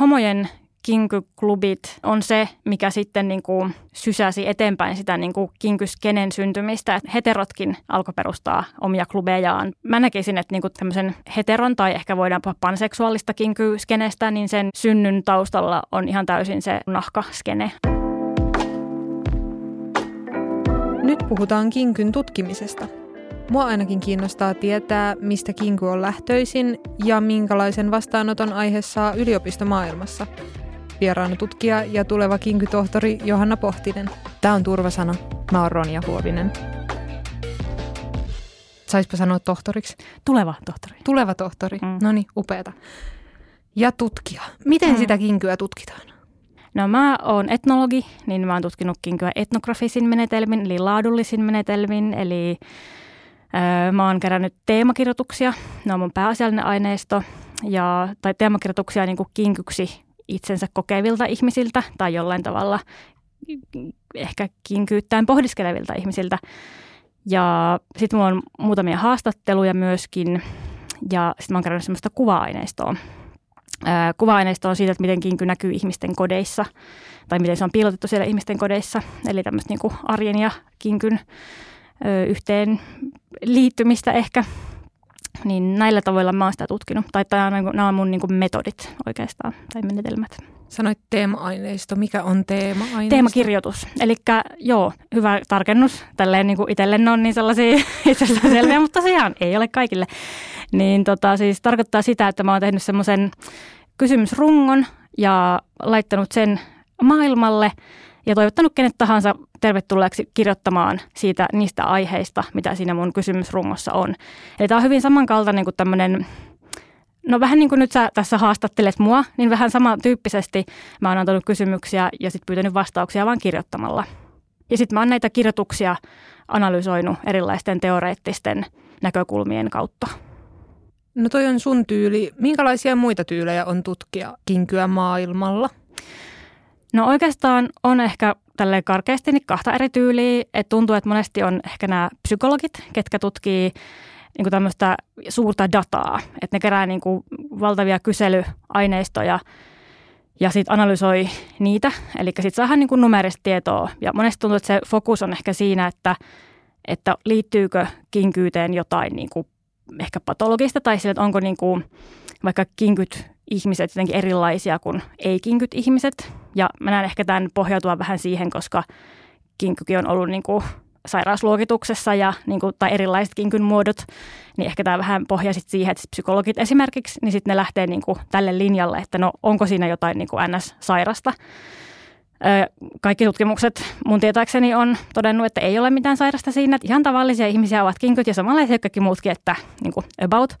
homojen kinkyklubit on se, mikä sitten niin kuin sysäsi eteenpäin sitä niin kuin kinkyskenen syntymistä. Että heterotkin alkoi perustaa omia klubejaan. Mä näkisin, että niin kuin tämmöisen heteron tai ehkä voidaan puhua panseksuaalista kinkyskenestä, niin sen synnyn taustalla on ihan täysin se nahkaskene. Nyt puhutaan kinkyn tutkimisesta. Mua ainakin kiinnostaa tietää, mistä kinku on lähtöisin ja minkälaisen vastaanoton aihe saa yliopistomaailmassa. Vieraana tutkija ja tuleva kinkytohtori Johanna Pohtinen. Tämä on Turvasana. Mä oon Ronja Huovinen. Saispa sanoa tohtoriksi? Tuleva tohtori. Tuleva tohtori. Mm. No niin, upeata. Ja tutkija. Miten mm. sitä kinkyä tutkitaan? No mä oon etnologi, niin mä oon tutkinut kinkyä etnografisin menetelmin, eli laadullisin menetelmin, eli mä oon kerännyt teemakirjoituksia, ne on mun pääasiallinen aineisto, ja, tai teemakirjoituksia niin kuin kinkyksi itsensä kokevilta ihmisiltä tai jollain tavalla ehkä kinkyyttäen pohdiskelevilta ihmisiltä. Ja sitten mulla on muutamia haastatteluja myöskin ja sitten mä oon kerännyt semmoista kuva-aineistoa. kuva-aineisto on siitä, että miten kinky näkyy ihmisten kodeissa tai miten se on piilotettu siellä ihmisten kodeissa. Eli tämmöistä niin arjen ja kinkyn yhteen liittymistä ehkä niin näillä tavoilla mä oon sitä tutkinut. Tai niinku, nämä on mun niin kuin metodit oikeastaan, tai menetelmät. Sanoit teema-aineisto. Mikä on teema-aineisto? Teemakirjoitus. Eli joo, hyvä tarkennus. Tälleen niin kuin itselle ne on niin sellaisia selviä, mutta tosiaan ei ole kaikille. Niin tota, siis tarkoittaa sitä, että mä oon tehnyt semmoisen kysymysrungon ja laittanut sen maailmalle – ja toivottanut kenet tahansa tervetulleeksi kirjoittamaan siitä niistä aiheista, mitä siinä mun kysymysrungossa on. Eli tämä on hyvin samankaltainen kuin tämmöinen No vähän niin kuin nyt sä tässä haastattelet mua, niin vähän samantyyppisesti mä oon antanut kysymyksiä ja sitten pyytänyt vastauksia vaan kirjoittamalla. Ja sitten mä oon näitä kirjoituksia analysoinut erilaisten teoreettisten näkökulmien kautta. No toi on sun tyyli. Minkälaisia muita tyylejä on tutkia kinkyä maailmalla? No oikeastaan on ehkä tälle karkeasti niin kahta eri tyyliä. Et tuntuu, että monesti on ehkä nämä psykologit, ketkä tutkii niin kuin tämmöistä suurta dataa. Että ne kerää niin kuin valtavia kyselyaineistoja ja sitten analysoi niitä. Eli sitten saadaan niin numerista tietoa. Ja monesti tuntuu, että se fokus on ehkä siinä, että, että liittyykö kinkyyteen jotain niin kuin ehkä patologista tai sille, että onko niin kuin vaikka kinkyt ihmiset jotenkin erilaisia kuin ei-kinkyt ihmiset. Ja mä näen ehkä tämän pohjautua vähän siihen, koska kinkykin on ollut niin kuin sairausluokituksessa ja niin kuin, tai erilaiset kinkyn muodot, niin ehkä tämä vähän pohjaa sit siihen, että psykologit esimerkiksi, niin sitten ne lähtee niin kuin tälle linjalle, että no onko siinä jotain niin kuin NS-sairasta. Kaikki tutkimukset mun tietääkseni on todennut, että ei ole mitään sairasta siinä, että ihan tavallisia ihmisiä ovat kinkyt ja samanlaisia kaikki muutkin, että niin kuin about.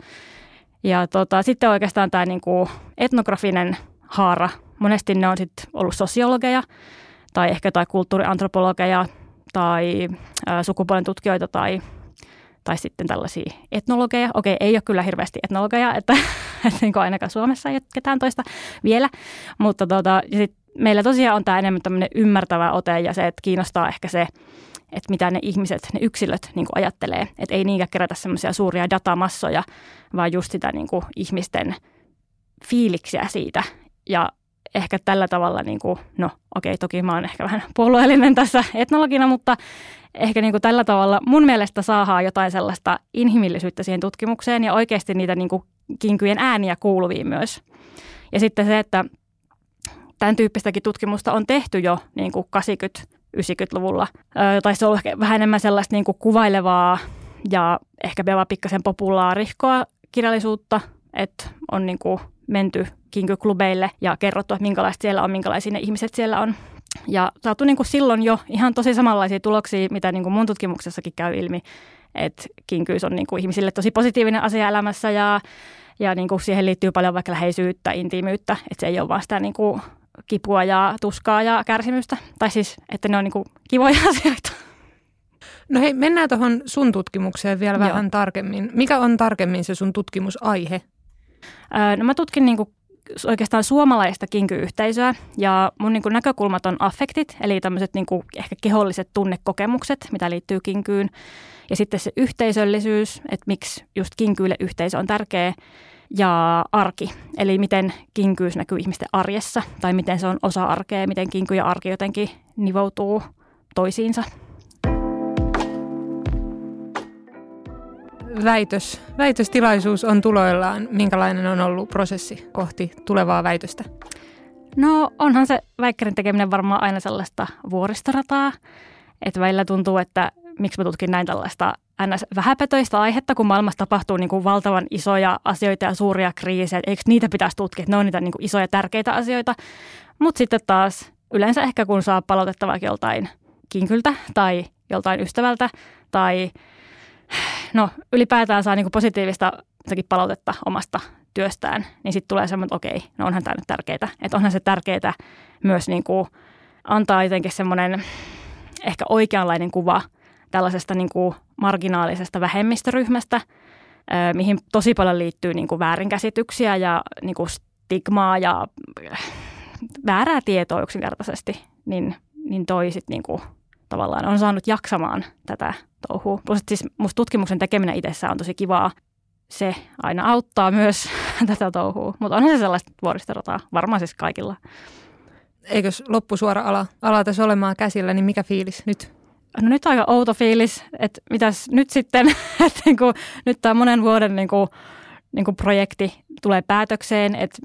Ja tota, sitten oikeastaan tämä niinku etnografinen haara, monesti ne on sitten ollut sosiologeja tai ehkä tai kulttuuriantropologeja tai ä, sukupuolen tutkijoita tai, tai sitten tällaisia etnologeja. Okei, ei ole kyllä hirveästi etnologeja, että, että niin ainakaan Suomessa ei ole ketään toista vielä, mutta tota, sit meillä tosiaan on tämä enemmän tämmöinen ymmärtävä ote ja se, että kiinnostaa ehkä se, että mitä ne ihmiset, ne yksilöt niin kuin ajattelee. Että ei niinkään kerätä semmoisia suuria datamassoja, vaan just sitä niin kuin ihmisten fiiliksiä siitä. Ja ehkä tällä tavalla, niin kuin, no okei, okay, toki mä oon ehkä vähän puolueellinen tässä etnologina, mutta ehkä niin kuin tällä tavalla mun mielestä saadaan jotain sellaista inhimillisyyttä siihen tutkimukseen ja oikeasti niitä niin kuin kinkyjen ääniä kuuluviin myös. Ja sitten se, että tämän tyyppistäkin tutkimusta on tehty jo niin kuin 80 90-luvulla. Tai se on ehkä vähän enemmän sellaista niin kuin kuvailevaa ja ehkä vielä pikkasen populaarihkoa kirjallisuutta, että on niin kuin menty kinkyklubeille ja kerrottu, että minkälaista siellä on, minkälaisia ne ihmiset siellä on. Ja saatu niin kuin silloin jo ihan tosi samanlaisia tuloksia, mitä niin kuin mun tutkimuksessakin käy ilmi, että kinkyys on niin kuin ihmisille tosi positiivinen asia elämässä ja, ja niin kuin siihen liittyy paljon vaikka läheisyyttä, intiimyyttä, että se ei ole vaan sitä niin kuin kipua ja tuskaa ja kärsimystä. Tai siis, että ne on niin kivoja asioita. No hei, mennään tuohon sun tutkimukseen vielä Joo. vähän tarkemmin. Mikä on tarkemmin se sun tutkimusaihe? Öö, no mä tutkin niin kuin oikeastaan suomalaista kinkyyhteisöä ja mun niin kuin näkökulmat on affektit, eli tämmöiset niin kuin ehkä keholliset tunnekokemukset, mitä liittyy kinkyyn. Ja sitten se yhteisöllisyys, että miksi just kinkyille yhteisö on tärkeä. Ja arki, eli miten kinkyys näkyy ihmisten arjessa tai miten se on osa arkea, miten kinky ja arki jotenkin nivoutuu toisiinsa. Väitös. Väitöstilaisuus on tuloillaan. Minkälainen on ollut prosessi kohti tulevaa väitöstä? No onhan se väikkärin tekeminen varmaan aina sellaista vuoristorataa, että välillä tuntuu, että miksi mä tutkin näin tällaista ns. vähäpätöistä aihetta, kun maailmassa tapahtuu niin kuin valtavan isoja asioita ja suuria kriisejä. Eikö niitä pitäisi tutkia, ne on niitä niin kuin isoja tärkeitä asioita. Mutta sitten taas yleensä ehkä kun saa palautetta vaikka joltain kinkyltä tai joltain ystävältä tai no ylipäätään saa niin kuin positiivista palautetta omasta työstään, niin sitten tulee semmoinen, että okei, no onhan tämä nyt tärkeää. Että onhan se tärkeää myös niin kuin antaa jotenkin semmoinen ehkä oikeanlainen kuva tällaisesta niin kuin marginaalisesta vähemmistöryhmästä, mihin tosi paljon liittyy niin kuin väärinkäsityksiä ja niin kuin stigmaa ja väärää tietoa yksinkertaisesti, niin, niin toi sit niin kuin tavallaan on saanut jaksamaan tätä touhua. Plus, siis musta tutkimuksen tekeminen itsessään on tosi kivaa. Se aina auttaa myös tätä touhua, mutta onhan se sellaista vuoristorataa, varmaan siis kaikilla. Eikös loppusuora ala, ala tässä olemaan käsillä, niin mikä fiilis nyt? No nyt aika outo fiilis, että mitäs nyt sitten, että niin kuin, nyt tämä monen vuoden niin kuin, niin kuin projekti tulee päätökseen, että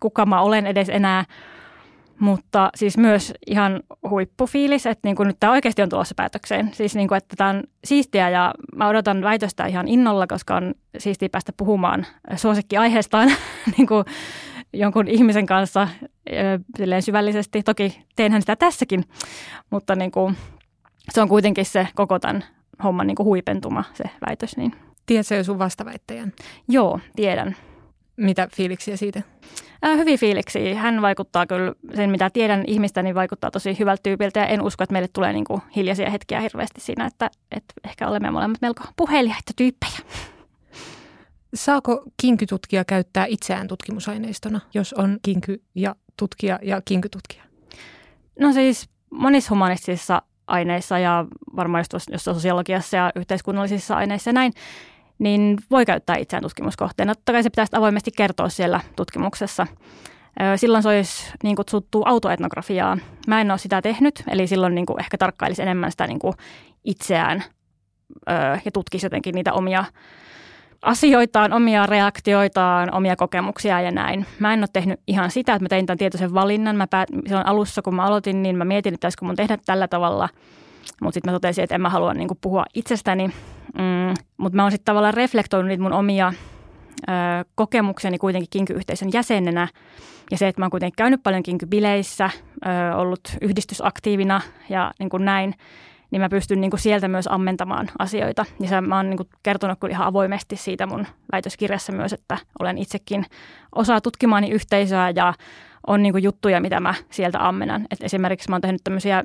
kuka mä olen edes enää. Mutta siis myös ihan huippufiilis, että niin kuin nyt tämä oikeasti on tulossa päätökseen. Siis niin kuin, että tämä on siistiä ja mä odotan väitöstä ihan innolla, koska on siistiä päästä puhumaan suosikkiaiheestaan niin kuin jonkun ihmisen kanssa syvällisesti. Toki teenhän sitä tässäkin, mutta niin kuin, se on kuitenkin se koko tämän homman niin kuin huipentuma, se väitös. Niin. Tiedätkö jo sun vastaväittäjän? Joo, tiedän. Mitä fiiliksiä siitä? Äh, hyviä fiiliksiä. Hän vaikuttaa kyllä, sen mitä tiedän ihmistä, niin vaikuttaa tosi hyvältä tyypiltä ja en usko, että meille tulee niin kuin hiljaisia hetkiä hirveästi siinä, että, että ehkä olemme molemmat melko puheliaita tyyppejä. Saako kinkytutkija käyttää itseään tutkimusaineistona, jos on kinky ja tutkija ja kinkytutkija? No siis monissa humanistisissa aineissa ja varmaan just jossain sosiologiassa ja yhteiskunnallisissa aineissa ja näin, niin voi käyttää itseään tutkimuskohteena. Totta kai se pitäisi avoimesti kertoa siellä tutkimuksessa. Silloin se olisi niin kutsuttu autoetnografiaa. Mä en ole sitä tehnyt, eli silloin niin kuin ehkä tarkkailisi enemmän sitä niin kuin itseään ja tutkisi jotenkin niitä omia asioitaan, omia reaktioitaan, omia kokemuksia ja näin. Mä en ole tehnyt ihan sitä, että mä tein tämän tietoisen valinnan. Mä päät, silloin alussa, kun mä aloitin, niin mä mietin, että pitäisikö mun tehdä tällä tavalla. Mutta sitten mä totesin, että en mä halua niin puhua itsestäni. Mm, Mutta mä oon sitten tavallaan reflektoinut niitä mun omia ö, kokemukseni kuitenkin kinkyyhteisön jäsenenä. Ja se, että mä oon kuitenkin käynyt paljon kinkybileissä, ö, ollut yhdistysaktiivina ja niin kuin näin – niin mä pystyn niin kuin sieltä myös ammentamaan asioita. Ja se, mä oon niin kuin kertonut kyllä ihan avoimesti siitä mun väitöskirjassa myös, että olen itsekin osaa tutkimaani yhteisöä ja on niin kuin juttuja, mitä mä sieltä ammennan. Et esimerkiksi mä oon tehnyt tämmöisiä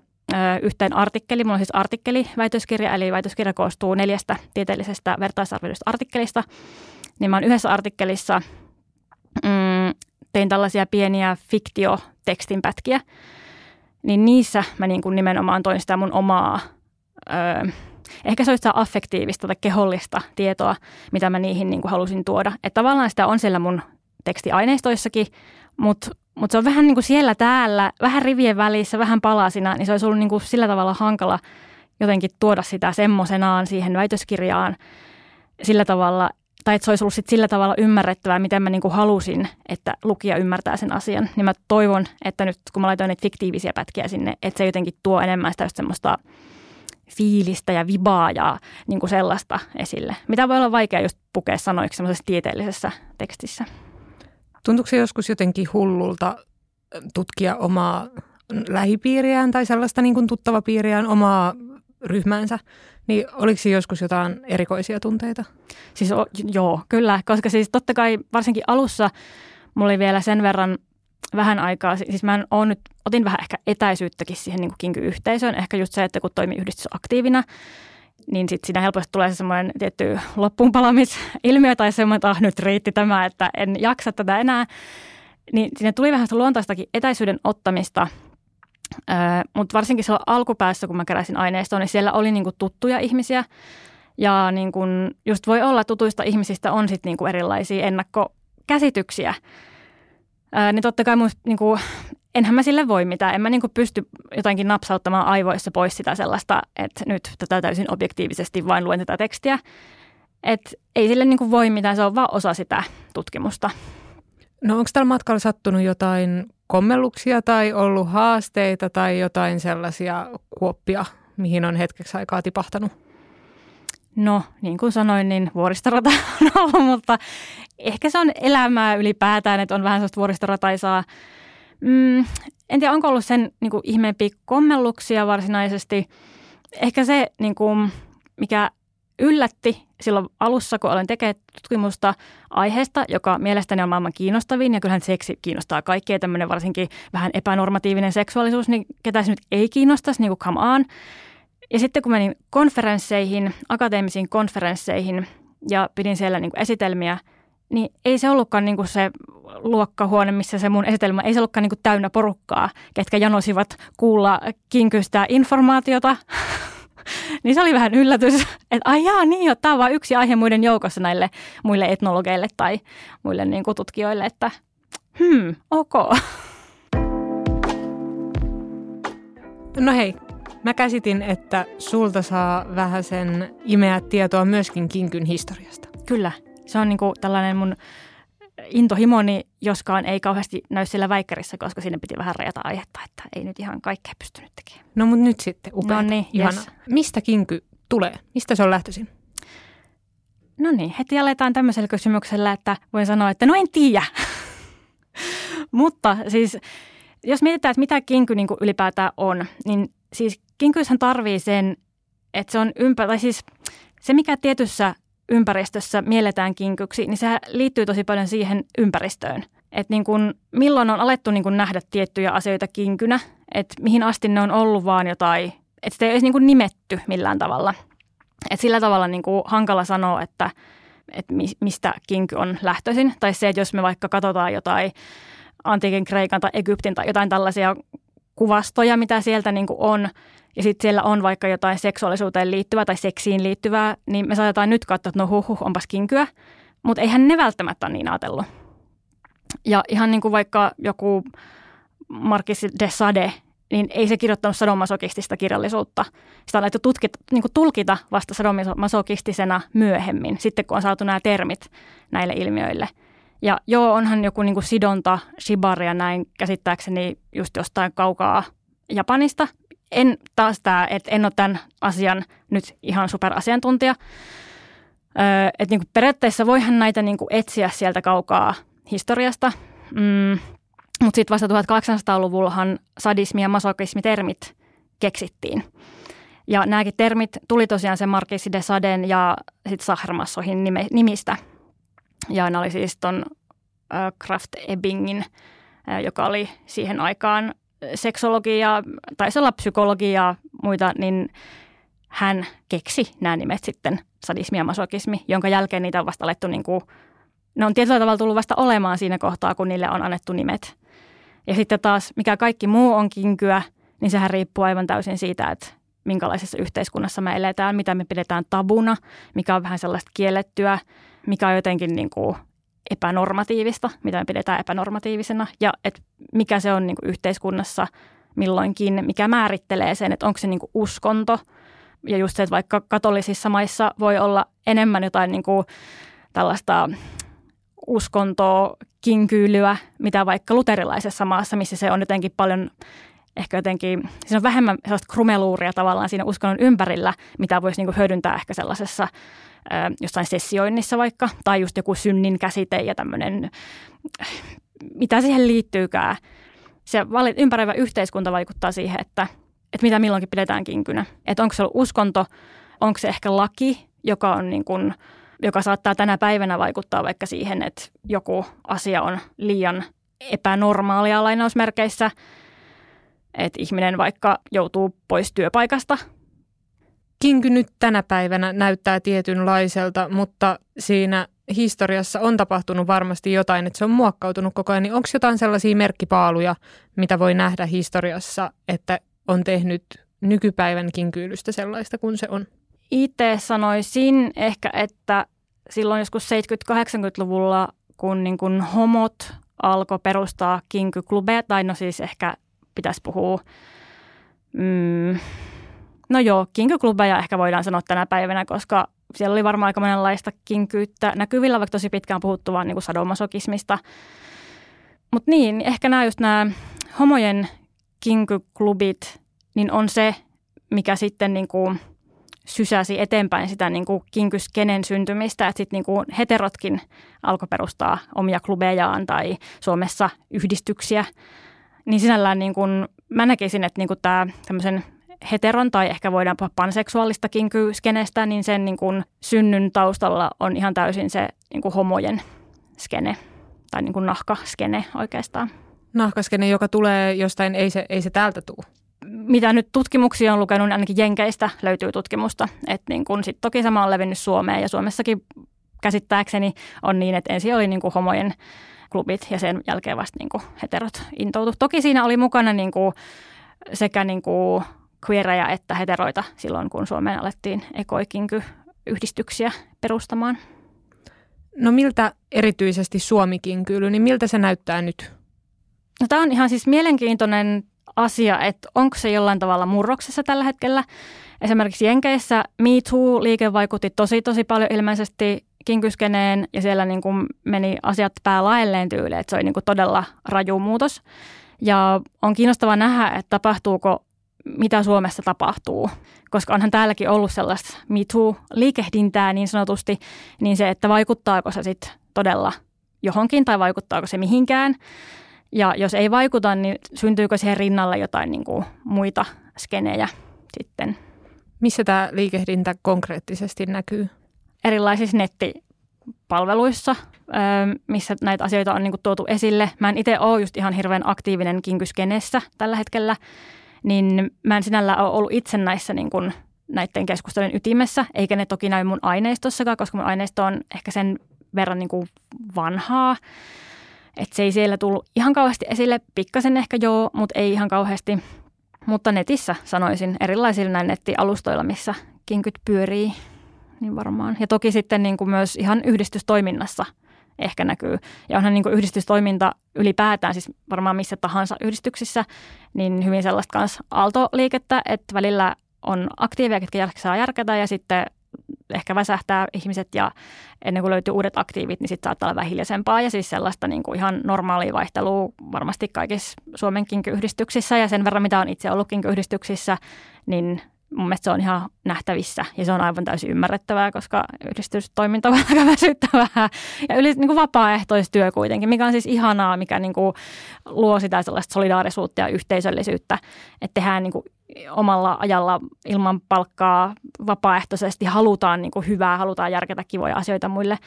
yhteen artikkeli. Mulla on siis artikkeli-väitöskirja, eli väitöskirja koostuu neljästä tieteellisestä vertaisarvioidusta artikkelista. Niin mä oon yhdessä artikkelissa mm, tein tällaisia pieniä fiktiotekstinpätkiä, niin niissä mä niin kuin nimenomaan toin sitä mun omaa öö, ehkä se olisi affektiivista tai kehollista tietoa, mitä mä niihin niin kuin halusin tuoda. Että tavallaan sitä on siellä mun tekstiaineistoissakin, mutta mutta se on vähän niin kuin siellä täällä, vähän rivien välissä, vähän palasina, niin se olisi ollut niin kuin sillä tavalla hankala jotenkin tuoda sitä semmoisenaan siihen väitöskirjaan sillä tavalla, tai että se olisi ollut sit sillä tavalla ymmärrettävää, miten mä niin kuin halusin, että lukija ymmärtää sen asian. Niin mä toivon, että nyt kun mä laitoin niitä fiktiivisiä pätkiä sinne, että se jotenkin tuo enemmän sitä semmoista fiilistä ja vibaa ja niin kuin sellaista esille, mitä voi olla vaikea just pukea sanoiksi semmoisessa tieteellisessä tekstissä. Tuntuuko se joskus jotenkin hullulta tutkia omaa lähipiiriään tai sellaista niin kuin tuttava piiriään, omaa ryhmäänsä, niin oliko siinä joskus jotain erikoisia tunteita? Siis o, joo, kyllä, koska siis totta kai varsinkin alussa mulla oli vielä sen verran vähän aikaa, siis mä on nyt, otin vähän ehkä etäisyyttäkin siihen niin kinky-yhteisöön, ehkä just se, että kun toimii yhdistysaktiivina, niin sitten siinä helposti tulee semmoinen tietty loppuunpalamisilmiö tai semmoinen, että ah, nyt riitti tämä, että en jaksa tätä enää. Niin sinne tuli vähän luontaistakin etäisyyden ottamista, öö, mutta varsinkin silloin alkupäässä, kun mä keräsin aineistoa, niin siellä oli niinku tuttuja ihmisiä. Ja niin kun just voi olla tutuista ihmisistä on sitten niinku erilaisia ennakko käsityksiä, ää, niin totta kai mun, niin kuin, enhän mä sille voi mitään. En mä niin kuin pysty jotenkin napsauttamaan aivoissa pois sitä sellaista, että nyt tätä täysin objektiivisesti vain luen tätä tekstiä. Et ei sille niin kuin voi mitään, se on vaan osa sitä tutkimusta. No onko tällä matkalla sattunut jotain kommelluksia tai ollut haasteita tai jotain sellaisia kuoppia, mihin on hetkeksi aikaa tipahtanut? No, niin kuin sanoin, niin vuoristorata on ollut, mutta ehkä se on elämää ylipäätään, että on vähän sellaista vuoristorataisaa. Mm, en tiedä, onko ollut sen niin kuin ihmeempiä kommelluksia varsinaisesti. Ehkä se, niin kuin, mikä yllätti silloin alussa, kun olen tekemään tutkimusta aiheesta, joka mielestäni on maailman kiinnostavin, ja kyllähän seksi kiinnostaa kaikkia, tämmöinen varsinkin vähän epänormatiivinen seksuaalisuus, niin ketä se nyt ei kiinnostaisi, niin kuin come on. Ja sitten kun menin konferensseihin, akateemisiin konferensseihin, ja pidin siellä niin kuin esitelmiä, niin ei se ollutkaan niin kuin se luokkahuone, missä se mun esitelmä, ei se ollutkaan niin kuin täynnä porukkaa, ketkä janosivat kuulla kinkystä informaatiota, niin se oli vähän yllätys, että ai jaa, niin jo, tämä on vain yksi aihe muiden joukossa näille muille etnologeille tai muille niin kuin tutkijoille, että hmm, ok. No hei, mä käsitin, että sulta saa vähän sen imeä tietoa myöskin kinkyn historiasta. Kyllä, se on niin kuin tällainen mun intohimoni, joskaan ei kauheasti näy siellä väikkärissä, koska sinne piti vähän rajata aihetta, että ei nyt ihan kaikkea pystynyt tekemään. No mutta nyt sitten, upea. No niin, yes. Mistä kinky tulee? Mistä se on lähtöisin? No niin, heti aletaan tämmöisellä kysymyksellä, että voin sanoa, että no en tiedä. mutta siis, jos mietitään, että mitä kinky niin kuin ylipäätään on, niin siis kinkyyshän tarvii sen, että se on ympä, tai siis se mikä tietyssä ympäristössä mielletään kinkyksi, niin se liittyy tosi paljon siihen ympäristöön. Että niin kun, milloin on alettu niin kun nähdä tiettyjä asioita kinkynä, että mihin asti ne on ollut vaan jotain, että sitä ei olisi niin kun nimetty millään tavalla. Että sillä tavalla niin hankala sanoa, että, että mistä kinky on lähtöisin. Tai se, että jos me vaikka katsotaan jotain antiikin Kreikan tai Egyptin tai jotain tällaisia kuvastoja, mitä sieltä niin kuin on, ja sitten siellä on vaikka jotain seksuaalisuuteen liittyvää tai seksiin liittyvää, niin me saatetaan nyt katsoa, että no huh, huh onpas kinkyä, mutta eihän ne välttämättä ole niin ajatellut. Ja ihan niin kuin vaikka joku Marquis de Sade, niin ei se kirjoittanut sadomasokistista kirjallisuutta. Sitä on alettu tutkita, niin kuin tulkita vasta sadomasokistisena myöhemmin, sitten kun on saatu nämä termit näille ilmiöille. Ja joo, onhan joku niin kuin sidonta, shibaria näin käsittääkseni just jostain kaukaa Japanista, en taas tämä, että en ole tämän asian nyt ihan superasiantuntija. Öö, että niin periaatteessa voihan näitä niin kuin etsiä sieltä kaukaa historiasta, mm, mutta sitten vasta 1800-luvullahan sadismi ja masokismi-termit keksittiin. Ja nämäkin termit tuli tosiaan sen Marquis de Saden ja sitten Sahermassohin nimistä. Ja ne oli siis ton äh, Kraft Ebbingin, äh, joka oli siihen aikaan seksologia, taisi olla psykologia ja muita, niin hän keksi nämä nimet sitten, sadismi ja masokismi, jonka jälkeen niitä on vasta alettu, niin kuin, ne on tietyllä tavalla tullut vasta olemaan siinä kohtaa, kun niille on annettu nimet. Ja sitten taas, mikä kaikki muu on kinkyä, niin sehän riippuu aivan täysin siitä, että minkälaisessa yhteiskunnassa me eletään, mitä me pidetään tabuna, mikä on vähän sellaista kiellettyä, mikä on jotenkin niin kuin epänormatiivista, mitä me pidetään epänormatiivisena, ja että mikä se on niin kuin yhteiskunnassa milloinkin, mikä määrittelee sen, että onko se niin kuin uskonto, ja just se, että vaikka katolisissa maissa voi olla enemmän jotain niin kuin tällaista uskontoa, kinkyylyä, mitä vaikka luterilaisessa maassa, missä se on jotenkin paljon ehkä jotenkin, siinä on vähemmän sellaista krumeluuria tavallaan siinä uskonnon ympärillä, mitä voisi niin kuin hyödyntää ehkä sellaisessa jossain sessioinnissa vaikka, tai just joku synnin käsite ja tämmöinen, mitä siihen liittyykään. Se ympäröivä yhteiskunta vaikuttaa siihen, että, että mitä milloinkin pidetään kinkynä. Että onko se ollut uskonto, onko se ehkä laki, joka on niin kuin, joka saattaa tänä päivänä vaikuttaa vaikka siihen, että joku asia on liian epänormaalia lainausmerkeissä, että ihminen vaikka joutuu pois työpaikasta Kinky nyt tänä päivänä näyttää tietynlaiselta, mutta siinä historiassa on tapahtunut varmasti jotain, että se on muokkautunut koko ajan. Niin onko jotain sellaisia merkkipaaluja, mitä voi nähdä historiassa, että on tehnyt nykypäivän kinkyylystä sellaista kuin se on? Itse sanoisin ehkä, että silloin joskus 70-80-luvulla, kun niin kuin homot alkoi perustaa kinkyklubeja, tai no siis ehkä pitäisi puhua, mm, no joo, kinkyklubeja ehkä voidaan sanoa tänä päivänä, koska siellä oli varmaan aika monenlaista kinkyyttä näkyvillä, vaikka tosi pitkään puhuttu vaan niin sadomasokismista. Mutta niin, ehkä nämä just nämä homojen kinkyklubit, niin on se, mikä sitten niin kuin sysäsi eteenpäin sitä niin kuin kinkyskenen syntymistä, että sitten niin kuin heterotkin alkoi perustaa omia klubejaan tai Suomessa yhdistyksiä. Niin sinällään niin kuin, mä näkisin, että niin kuin tämä tämmöisen heteron tai ehkä voidaan puhua panseksuaalista kinkyskenestä, niin sen niin kuin synnyn taustalla on ihan täysin se niin kuin homojen skene tai niin kuin nahkaskene oikeastaan. Nahkaskene, joka tulee jostain, ei se, ei se täältä tule mitä nyt tutkimuksia on lukenut, niin ainakin Jenkeistä löytyy tutkimusta. Että niin kun sit toki sama on levinnyt Suomeen ja Suomessakin käsittääkseni on niin, että ensin oli niin kuin homojen klubit ja sen jälkeen vasta niin kuin heterot intoutu. Toki siinä oli mukana niin kuin sekä niin kuin queereja että heteroita silloin, kun Suomeen alettiin ekoikinky-yhdistyksiä perustamaan. No miltä erityisesti Suomikinkyily, niin miltä se näyttää nyt? No, tämä on ihan siis mielenkiintoinen asia, että onko se jollain tavalla murroksessa tällä hetkellä. Esimerkiksi Jenkeissä Me Too-liike vaikutti tosi tosi paljon ilmeisesti kinkyskeneen ja siellä niin kuin meni asiat päälaelleen tyyliin, että se oli niin kuin todella raju muutos. Ja on kiinnostavaa nähdä, että tapahtuuko, mitä Suomessa tapahtuu, koska onhan täälläkin ollut sellaista Me Too-liikehdintää niin sanotusti, niin se, että vaikuttaako se sitten todella johonkin tai vaikuttaako se mihinkään. Ja jos ei vaikuta, niin syntyykö siihen rinnalle jotain niin kuin muita skenejä sitten? Missä tämä liikehdintä konkreettisesti näkyy? Erilaisissa nettipalveluissa, missä näitä asioita on niin kuin tuotu esille. Mä en itse ole just ihan hirveän aktiivinen kinkyskenessä tällä hetkellä, niin mä en sinällä ole ollut itse näissä niin kuin näiden keskustelujen ytimessä, eikä ne toki näy mun aineistossakaan, koska mun aineisto on ehkä sen verran niin kuin vanhaa, että se ei siellä tullut ihan kauheasti esille, pikkasen ehkä joo, mutta ei ihan kauheasti. Mutta netissä sanoisin erilaisilla näin nettialustoilla, missä kinkyt pyörii, niin varmaan. Ja toki sitten niin kuin myös ihan yhdistystoiminnassa ehkä näkyy. Ja onhan niin kuin yhdistystoiminta ylipäätään, siis varmaan missä tahansa yhdistyksissä, niin hyvin sellaista kanssa aaltoliikettä, että välillä on aktiiveja, ketkä jaksaa järkätä ja sitten ehkä väsähtää ihmiset ja ennen kuin löytyy uudet aktiivit, niin sitten saattaa olla vähän hiljaisempaa ja siis sellaista niin kuin ihan normaalia vaihtelua varmasti kaikissa Suomen yhdistyksissä ja sen verran, mitä on itse ollut yhdistyksissä, niin mun mielestä se on ihan nähtävissä ja se on aivan täysin ymmärrettävää, koska yhdistystoiminta on aika väsyttävää ja yli niin kuin vapaaehtoistyö kuitenkin, mikä on siis ihanaa, mikä niin kuin luo sitä sellaista solidaarisuutta ja yhteisöllisyyttä, että tehdään niin kuin omalla ajalla ilman palkkaa vapaaehtoisesti halutaan niin kuin hyvää, halutaan järketä kivoja asioita muille.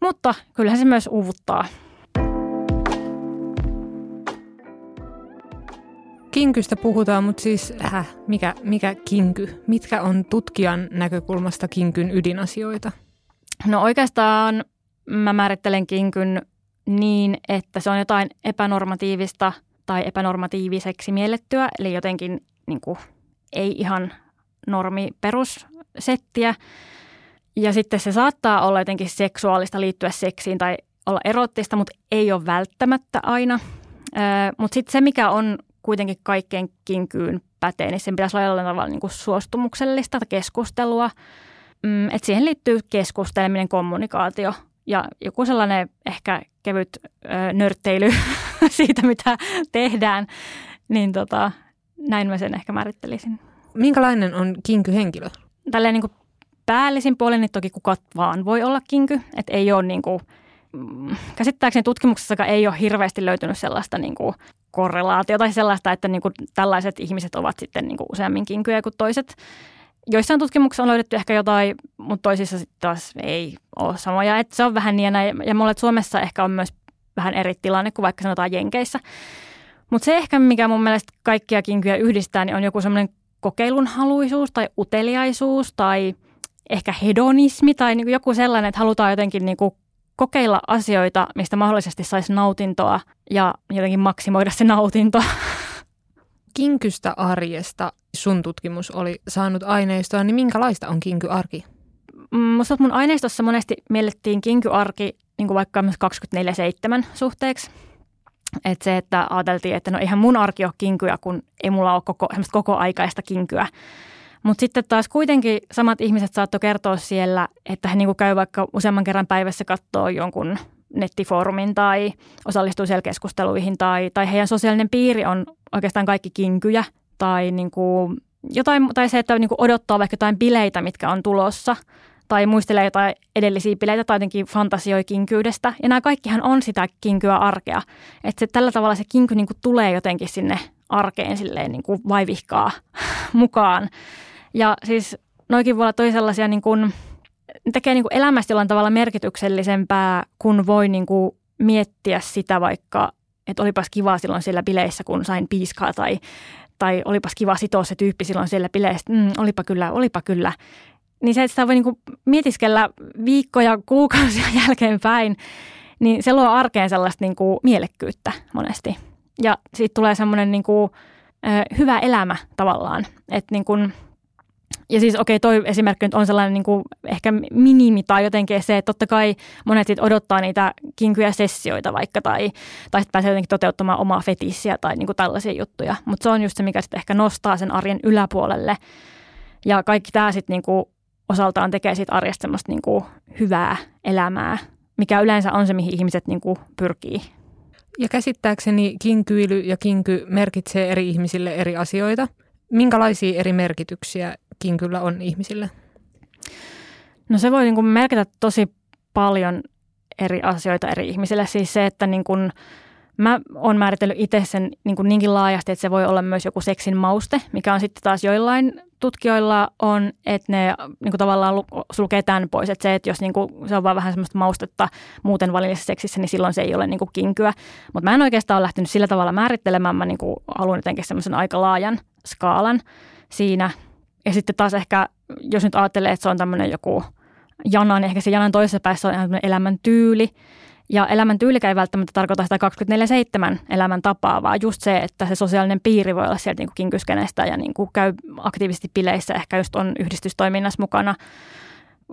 Mutta kyllähän se myös uuvuttaa. Kinkystä puhutaan, mutta siis äh, mikä, mikä kinky? Mitkä on tutkijan näkökulmasta kinkyn ydinasioita? No oikeastaan mä määrittelen kinkyn niin, että se on jotain epänormatiivista tai epänormatiiviseksi miellettyä, eli jotenkin niin kuin, ei ihan normi perussettiä. Ja sitten se saattaa olla jotenkin seksuaalista liittyä seksiin tai olla erottista, mutta ei ole välttämättä aina. Mutta sitten se, mikä on kuitenkin kaikkein kinkyyn pätee, niin sen pitäisi olla jollain tavalla niin kuin suostumuksellista keskustelua. Mm, että siihen liittyy keskusteleminen, kommunikaatio ja joku sellainen ehkä kevyt ö, nörtteily siitä, mitä tehdään, niin tota, näin mä sen ehkä määrittelisin. Minkälainen on kinky-henkilö? Tälleen niin kuin päällisin puolin, niin toki kuka vaan voi olla kinky. Että ei ole niin kuin, käsittääkseni tutkimuksessa ei ole hirveästi löytynyt sellaista niin kuin korrelaatiota tai sellaista, että niin kuin tällaiset ihmiset ovat sitten niin kuin useammin kinkyjä kuin toiset. Joissain tutkimuksissa on löydetty ehkä jotain, mutta toisissa sitten taas ei ole samoja. Että se on vähän niin ja. Ja mulle Suomessa ehkä on myös vähän eri tilanne kuin vaikka sanotaan Jenkeissä. Mutta se ehkä, mikä mun mielestä kaikkia kinkyjä yhdistää, niin on joku semmoinen kokeilunhaluisuus tai uteliaisuus tai ehkä hedonismi tai niin joku sellainen, että halutaan jotenkin niin kuin kokeilla asioita, mistä mahdollisesti saisi nautintoa ja jotenkin maksimoida se nautinto. Kinkystä arjesta sun tutkimus oli saanut aineistoa, niin minkälaista on kinkyarki? mm, musta mun aineistossa monesti miellettiin kinkyarki niin kuin vaikka myös 24-7 suhteeksi. Että se, että ajateltiin, että no eihän mun arki ole kinkyä, kun ei mulla ole koko, koko aikaista kinkyä. Mutta sitten taas kuitenkin samat ihmiset saattoi kertoa siellä, että he niinku käy vaikka useamman kerran päivässä katsoa jonkun nettifoorumin tai osallistuu siellä keskusteluihin tai, tai heidän sosiaalinen piiri on oikeastaan kaikki kinkyjä tai niinku jotain, tai se, että niinku odottaa vaikka jotain bileitä, mitkä on tulossa tai muistelee jotain edellisiä bileitä tai jotenkin fantasioi kinkyydestä. Ja nämä kaikkihan on sitä kinkyä arkea. Että tällä tavalla se kinky niinku tulee jotenkin sinne arkeen silleen niinku vaivihkaa mukaan. Ja siis noikin voi olla tosi sellaisia niin kuin, tekee niin kuin elämästä jollain tavalla merkityksellisempää, kun voi niin kuin miettiä sitä vaikka, että olipas kiva silloin siellä bileissä, kun sain piiskaa tai, tai olipas kiva sitoa se tyyppi silloin siellä bileissä, mm, olipa kyllä, olipa kyllä. Niin se, että sitä voi niin kuin mietiskellä viikkoja, kuukausia jälkeenpäin, niin se luo arkeen sellaista niin kuin mielekkyyttä monesti. Ja siitä tulee semmoinen niin kuin, hyvä elämä tavallaan, että niin kuin – ja siis okei, okay, toi esimerkki nyt on sellainen niin kuin ehkä minimi tai jotenkin se, että totta kai monet sit odottaa niitä kinkyjä sessioita vaikka tai, tai sitten pääsee jotenkin toteuttamaan omaa fetissiä tai niin kuin tällaisia juttuja. Mutta se on just se, mikä sitten ehkä nostaa sen arjen yläpuolelle. Ja kaikki tämä sitten niin kuin osaltaan tekee siitä arjesta semmoista niin kuin hyvää elämää, mikä yleensä on se, mihin ihmiset niin kuin pyrkii. Ja käsittääkseni kinkyily ja kinky merkitsee eri ihmisille eri asioita. Minkälaisia eri merkityksiä kinkyllä on ihmisille? No se voi niin kuin merkitä tosi paljon eri asioita eri ihmisille. Siis se, että niin kuin, mä oon määritellyt itse sen niin kuin niinkin laajasti, että se voi olla myös joku seksin mauste, mikä on sitten taas joillain tutkijoilla on, että ne niin kuin tavallaan sulkee tämän pois. Että se, että jos niin kuin, se on vaan vähän semmoista maustetta muuten valillisessa seksissä, niin silloin se ei ole niin kuin kinkyä. Mutta mä en oikeastaan ole lähtenyt sillä tavalla määrittelemään. Mä niin kuin haluan jotenkin semmoisen aika laajan skaalan siinä – ja sitten taas ehkä, jos nyt ajattelee, että se on tämmöinen joku jana, niin ehkä se janan toisessa päässä on ihan elämän tyyli. Ja elämän tyyli ei välttämättä tarkoita sitä 24-7 elämän tapaa, vaan just se, että se sosiaalinen piiri voi olla sieltä niin kinkyskenestä ja niin kuin käy aktiivisesti bileissä, ehkä just on yhdistystoiminnassa mukana,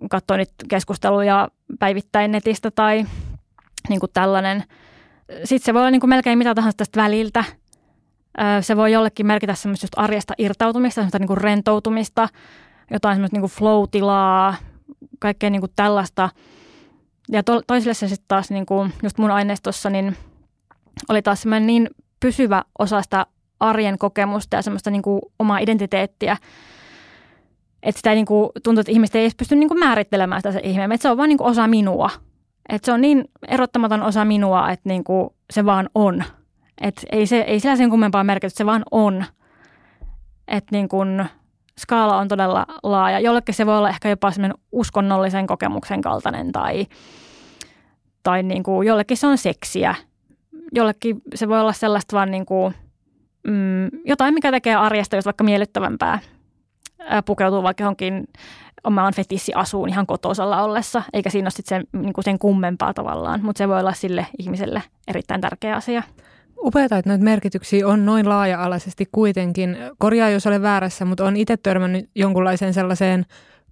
katsoo nyt keskusteluja päivittäin netistä tai niin kuin tällainen. Sitten se voi olla niin kuin melkein mitä tahansa tästä väliltä – se voi jollekin merkitä semmoista just arjesta irtautumista, semmoista niin kuin rentoutumista, jotain semmoista niin kuin flow-tilaa, kaikkea niin kuin tällaista. Ja to, toisille se sitten taas niin kuin just mun aineistossa niin oli taas semmoinen niin pysyvä osa sitä arjen kokemusta ja semmoista niin kuin omaa identiteettiä, että sitä niin kuin, tuntuu, että ihmiset ei edes pysty niin kuin määrittelemään sitä se ihme, että se on vaan niin kuin osa minua. Että se on niin erottamaton osa minua, että niin kuin se vaan on – et ei, se, ei sillä sen kummempaa merkitystä, se vaan on. Että niin kun skaala on todella laaja. Jollekin se voi olla ehkä jopa semmoinen uskonnollisen kokemuksen kaltainen tai, tai niin kuin, jollekin se on seksiä. Jollekin se voi olla sellaista vaan niin kuin, mm, jotain, mikä tekee arjesta jos vaikka miellyttävämpää. Pukeutuu vaikka johonkin omaan fetissiasuun ihan kotosalla ollessa, eikä siinä ole sen, niin sen kummempaa tavallaan, mutta se voi olla sille ihmiselle erittäin tärkeä asia. Upeata, että noita merkityksiä on noin laaja-alaisesti kuitenkin. Korjaa, jos olen väärässä, mutta on itse törmännyt jonkunlaiseen sellaiseen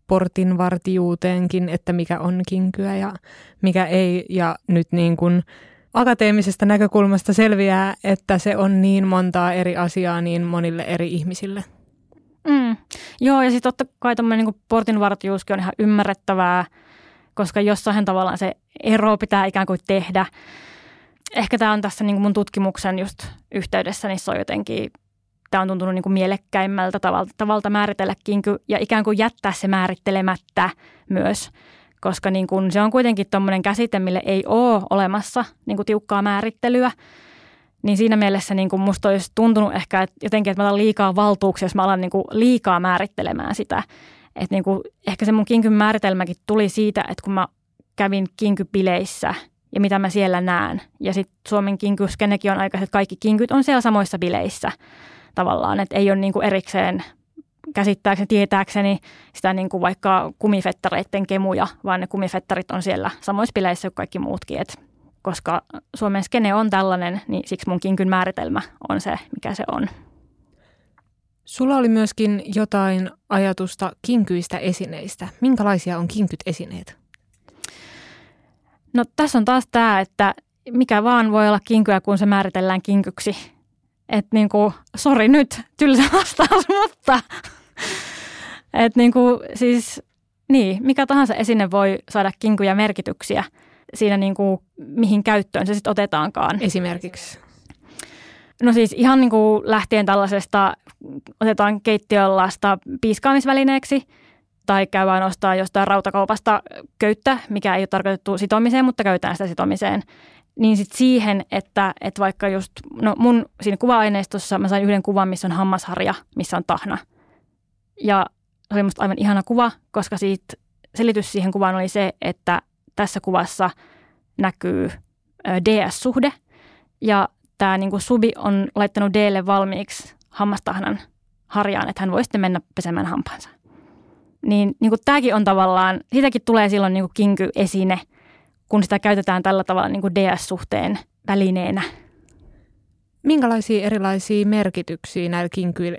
portinvartijuuteenkin, että mikä on kinkyä ja mikä ei. Ja nyt niin kuin akateemisesta näkökulmasta selviää, että se on niin montaa eri asiaa niin monille eri ihmisille. Mm. Joo, ja sitten totta kai tämmöinen niin portinvartijuuskin on ihan ymmärrettävää, koska jossain tavallaan se ero pitää ikään kuin tehdä – ehkä tämä on tässä niin kuin mun tutkimuksen just yhteydessä, niin se on jotenkin, tämä on tuntunut niin kuin mielekkäimmältä tavalta, tavalta määritelläkin ja ikään kuin jättää se määrittelemättä myös, koska niin kuin se on kuitenkin tuommoinen käsite, mille ei ole olemassa niin kuin tiukkaa määrittelyä. Niin siinä mielessä niin kuin musta olisi tuntunut ehkä että jotenkin, että mä otan liikaa valtuuksia, jos mä alan niin kuin liikaa määrittelemään sitä. Että niin kuin, ehkä se mun kinkyn määritelmäkin tuli siitä, että kun mä kävin kinkypileissä – ja mitä mä siellä näen. Ja sitten Suomen kinkyskenekin on aika, että kaikki kinkyt on siellä samoissa bileissä tavallaan, että ei ole niin kuin erikseen käsittääkseni, tietääkseni sitä niin kuin vaikka kumifettareiden kemuja, vaan ne kumifettarit on siellä samoissa bileissä kuin kaikki muutkin. Et koska Suomen skene on tällainen, niin siksi mun kinkyn määritelmä on se, mikä se on. Sulla oli myöskin jotain ajatusta kinkyistä esineistä. Minkälaisia on kinkyt esineet? No tässä on taas tämä, että mikä vaan voi olla kinkyä, kun se määritellään kinkyksi. Että niin kuin, sori nyt, tylsä vastaus, mutta että niin kuin, siis niin, mikä tahansa esine voi saada kinkuja merkityksiä siinä niin kuin, mihin käyttöön se sitten otetaankaan. Esimerkiksi? No siis ihan niin kuin lähtien tällaisesta, otetaan keittiönlasta piiskaamisvälineeksi tai käydään ostaa jostain rautakaupasta köyttä, mikä ei ole tarkoitettu sitomiseen, mutta käytetään sitä sitomiseen. Niin sitten siihen, että, että vaikka just, no mun siinä kuva-aineistossa mä sain yhden kuvan, missä on hammasharja, missä on tahna. Ja se oli musta aivan ihana kuva, koska siitä selitys siihen kuvaan oli se, että tässä kuvassa näkyy DS-suhde ja tämä niin Subi on laittanut Dlle valmiiksi hammastahnan harjaan, että hän voi sitten mennä pesemään hampaansa. Niin, niin kuin tämäkin on tavallaan, siitäkin tulee silloin niin kuin kinky-esine, kun sitä käytetään tällä tavalla niin kuin DS-suhteen välineenä. Minkälaisia erilaisia merkityksiä näillä kinkyillä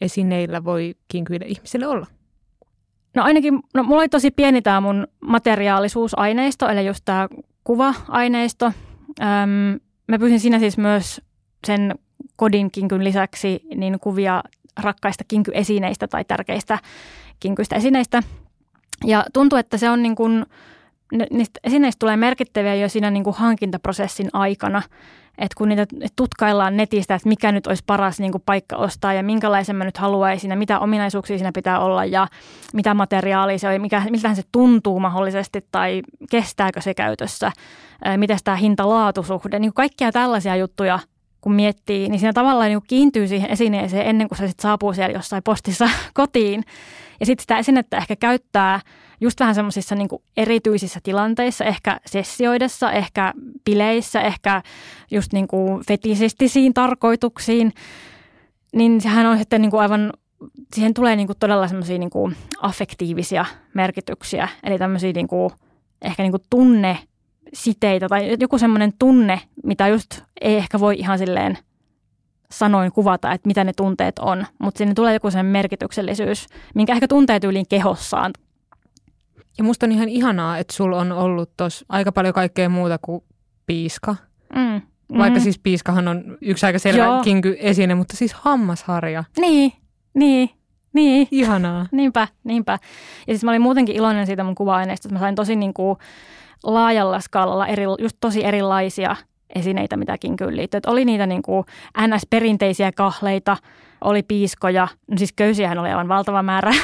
esineillä voi kinkyille ihmisille olla? No ainakin, no mulla oli tosi pieni tämä mun materiaalisuusaineisto, eli just tämä kuva-aineisto. Öm, mä pyysin siinä siis myös sen kodin kinkyn lisäksi niin kuvia rakkaista kinkyesineistä tai tärkeistä kinkyistä esineistä. Ja tuntuu, että se on niin kuin, niistä esineistä tulee merkittäviä jo siinä niin kuin hankintaprosessin aikana. Että kun niitä tutkaillaan netistä, että mikä nyt olisi paras niin kuin paikka ostaa ja minkälaisen mä nyt haluaisin ja mitä ominaisuuksia siinä pitää olla ja mitä materiaalia se on ja mikä, miltähän se tuntuu mahdollisesti tai kestääkö se käytössä, miten tämä hinta-laatusuhde, niin kaikkia tällaisia juttuja kun miettii, niin siinä tavallaan niin kiintyy siihen esineeseen ennen kuin se sitten saapuu siellä jossain postissa kotiin. Ja sitten sitä esinettä ehkä käyttää just vähän semmoisissa niin erityisissä tilanteissa, ehkä sessioidessa, ehkä bileissä, ehkä just niin kuin fetisistisiin tarkoituksiin. Niin sehän on sitten niin kuin aivan, siihen tulee niin kuin todella semmoisia niin affektiivisia merkityksiä. Eli tämmöisiä niin kuin, ehkä niin kuin tunne siteitä tai joku semmoinen tunne, mitä just ei ehkä voi ihan silleen sanoin kuvata, että mitä ne tunteet on, mutta sinne tulee joku sen merkityksellisyys, minkä ehkä tuntee tyyliin kehossaan. Ja musta on ihan ihanaa, että sulla on ollut tos aika paljon kaikkea muuta kuin piiska. Mm. Vaikka mm. siis piiskahan on yksi aika selvä kinky esine, mutta siis hammasharja. Niin, niin, niin. Ihanaa. Niinpä, niinpä. Ja siis mä olin muutenkin iloinen siitä mun kuva-aineistosta. Mä sain tosi niin kuin laajalla skaalalla eri, just tosi erilaisia esineitä, mitä kinkyyn liittyy. Et oli niitä niin kuin NS-perinteisiä kahleita, oli piiskoja, no siis köysiähän oli aivan valtava määrä,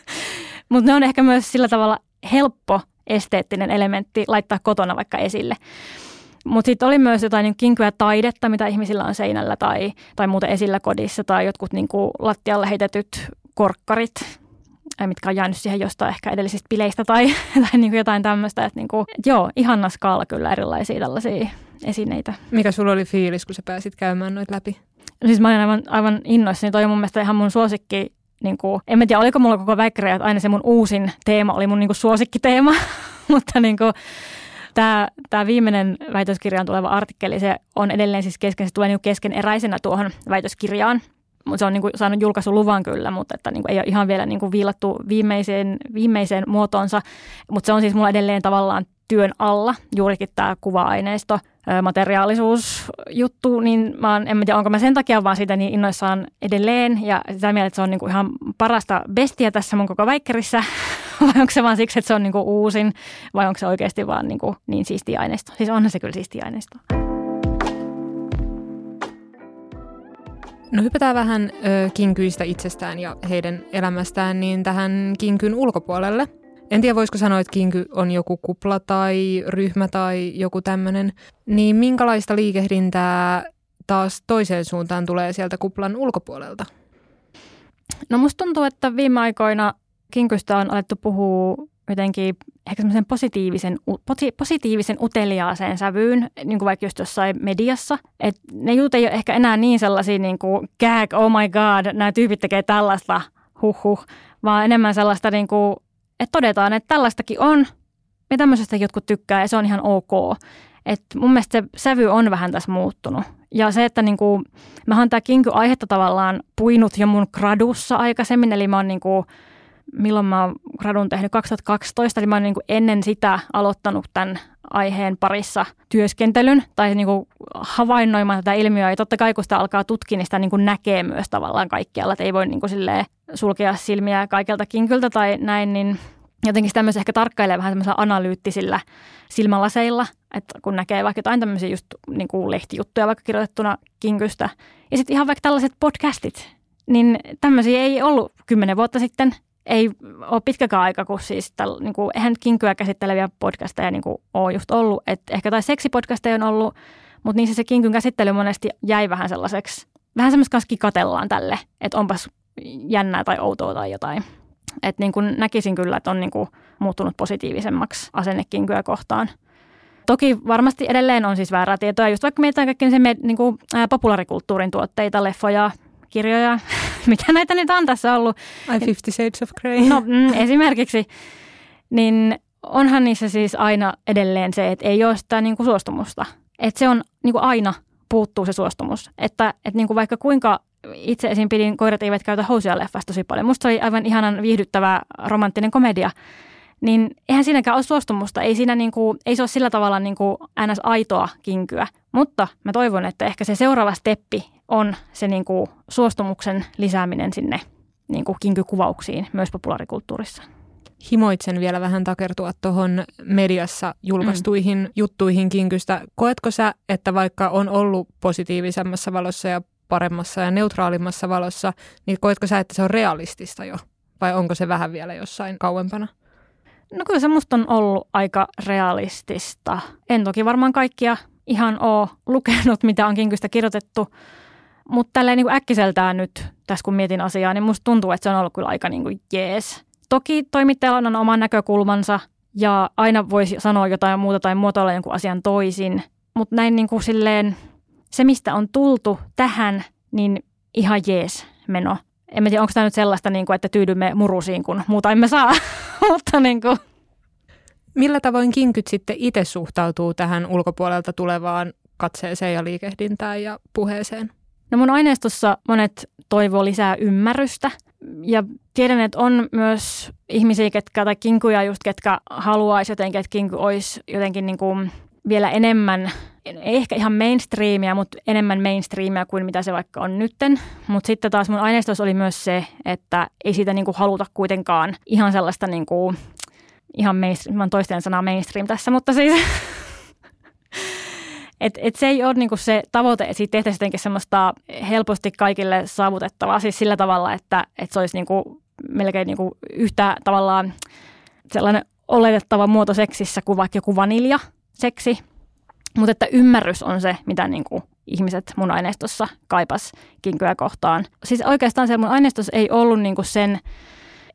mutta ne on ehkä myös sillä tavalla helppo esteettinen elementti laittaa kotona vaikka esille. Mutta sitten oli myös jotain niin kinkyä taidetta, mitä ihmisillä on seinällä tai, tai muuten esillä kodissa tai jotkut niin kuin lattialle heitetyt korkkarit, mitkä on jäänyt siihen jostain ehkä edellisistä bileistä tai, tai niin kuin jotain tämmöistä. Että niin kuin, joo, ihana skaala kyllä erilaisia tällaisia esineitä. Mikä sulla oli fiilis, kun sä pääsit käymään noita läpi? No siis mä olin aivan, aivan innoissani. Toi on mun mielestä ihan mun suosikki niin kuin, en mä tiedä, oliko mulla koko väikkäri, että aina se mun uusin teema oli mun niin kuin suosikkiteema, mutta niin kuin, tämä, tämä viimeinen väitöskirjaan tuleva artikkeli, se on edelleen siis kesken, se tulee niin keskeneräisenä tuohon väitöskirjaan, se on niin kuin saanut julkaisuluvan kyllä, mutta että niin kuin ei ole ihan vielä niin kuin viilattu viimeiseen, viimeiseen muotoonsa. Mutta se on siis mulla edelleen tavallaan työn alla, juurikin tämä kuva-aineisto, materiaalisuusjuttu, niin mä oon, en tiedä, onko mä sen takia vaan siitä niin innoissaan edelleen ja sitä mieltä, että se on niinku ihan parasta bestiä tässä mun koko väikkärissä, vai onko se vaan siksi, että se on niinku uusin, vai onko se oikeasti vaan niinku niin siistiä aineisto. Siis onhan se kyllä siistiä aineisto. No hypätään vähän ö, kinkyistä itsestään ja heidän elämästään niin tähän kinkyn ulkopuolelle. En tiedä, voisiko sanoa, että kinky on joku kupla tai ryhmä tai joku tämmöinen. Niin minkälaista liikehdintää taas toiseen suuntaan tulee sieltä kuplan ulkopuolelta? No musta tuntuu, että viime aikoina kinkystä on alettu puhua jotenkin ehkä semmoisen positiivisen, positiivisen uteliaaseen sävyyn, niin kuin vaikka just jossain mediassa. Et ne jutut ei ole ehkä enää niin sellaisia niin kuin gag, oh my god, nämä tyypit tekee tällaista, huh, vaan enemmän sellaista, niin kuin, että todetaan, että tällaistakin on, ja tämmöisestä jotkut tykkää, ja se on ihan ok. Et mun mielestä se sävy on vähän tässä muuttunut. Ja se, että niin kuin, mä oon tämä kinky-aihetta tavallaan puinut jo mun gradussa aikaisemmin, eli mä oon niin kuin, milloin mä oon gradun tehnyt 2012, eli mä oon niin kuin ennen sitä aloittanut tämän aiheen parissa työskentelyn tai niin kuin havainnoimaan tätä ilmiöä. Ja totta kai kun sitä alkaa tutkia, niin sitä niin kuin näkee myös tavallaan kaikkialla, että ei voi niin kuin sulkea silmiä kaikelta kinkyltä tai näin, niin jotenkin sitä myös ehkä tarkkailee vähän semmoisilla analyyttisillä silmälaseilla, että kun näkee vaikka jotain tämmöisiä just niin kuin lehtijuttuja vaikka kirjoitettuna kinkystä. Ja sitten ihan vaikka tällaiset podcastit, niin tämmöisiä ei ollut kymmenen vuotta sitten. Ei ole pitkäkään aika, kun siis täl, niin kuin, eihän kinkyä käsitteleviä podcasteja niin kuin ole just ollut. Et ehkä tai seksipodcasteja on ollut, mutta niissä se kinkyn käsittely monesti jäi vähän sellaiseksi, vähän semmoista kanssa katellaan tälle, että onpas jännää tai outoa tai jotain. Että niin kuin näkisin kyllä, että on niin kuin muuttunut positiivisemmaksi asennekinkyä kohtaan. Toki varmasti edelleen on siis väärää tietoa, just vaikka mietitään kaikki se niin kuin, ää, populaarikulttuurin tuotteita, leffoja, kirjoja, mitä näitä nyt on tässä ollut. I Fifty Shades of Grey. No mm, esimerkiksi, niin onhan niissä siis aina edelleen se, että ei ole sitä niin kuin suostumusta. Että se on niin kuin aina puuttuu se suostumus. Että, että niin kuin vaikka kuinka itse esim. pidin Koirat eivät käytä housuja leffasta tosi paljon. Musta oli aivan ihanan viihdyttävä romanttinen komedia. Niin eihän siinäkään ole suostumusta. Ei, siinä niinku, ei se ole sillä tavalla niinku ns. aitoa kinkyä. Mutta mä toivon, että ehkä se seuraava steppi on se niinku suostumuksen lisääminen sinne niinku kinkykuvauksiin myös populaarikulttuurissa himoitsen vielä vähän takertua tuohon mediassa julkaistuihin mm. juttuihin kinkystä. Koetko sä, että vaikka on ollut positiivisemmassa valossa ja paremmassa ja neutraalimmassa valossa, niin koetko sä, että se on realistista jo? Vai onko se vähän vielä jossain kauempana? No kyllä se musta on ollut aika realistista. En toki varmaan kaikkia ihan ole lukenut, mitä on kinkystä kirjoitettu, mutta tälleen niin kuin äkkiseltään nyt, tässä kun mietin asiaa, niin musta tuntuu, että se on ollut kyllä aika niin kuin jees. Toki toimittajalla on oma näkökulmansa ja aina voisi sanoa jotain muuta tai muotoilla jonkun asian toisin, mutta näin niin kuin silleen se, mistä on tultu tähän, niin ihan jees meno. En tiedä, onko tämä nyt sellaista, niin kuin, että tyydymme murusiin, kun muuta emme saa, mutta niin kuin. Millä tavoin kinkyt sitten itse suhtautuu tähän ulkopuolelta tulevaan katseeseen ja liikehdintään ja puheeseen? No mun aineistossa monet toivoo lisää ymmärrystä ja tiedän, että on myös ihmisiä, ketkä, tai kinkuja just, ketkä haluaisi jotenkin, että kinku olisi jotenkin niin kuin vielä enemmän, ei ehkä ihan mainstreamia, mutta enemmän mainstreamia kuin mitä se vaikka on nytten. Mutta sitten taas mun aineistossa oli myös se, että ei siitä niinku haluta kuitenkaan ihan sellaista niinku, ihan mainstream, mä toisten sanaa mainstream tässä, mutta siis et, et se ei ole niinku se tavoite, että siitä tehtäisiin jotenkin semmoista helposti kaikille saavutettavaa, siis sillä tavalla, että, että se olisi niinku melkein niinku yhtä tavallaan sellainen oletettava muoto seksissä kuin vaikka joku vanilja – seksi, mutta että ymmärrys on se, mitä niin kuin ihmiset mun aineistossa kaipas kinkyä kohtaan. Siis oikeastaan se mun aineistossa ei ollut niin kuin sen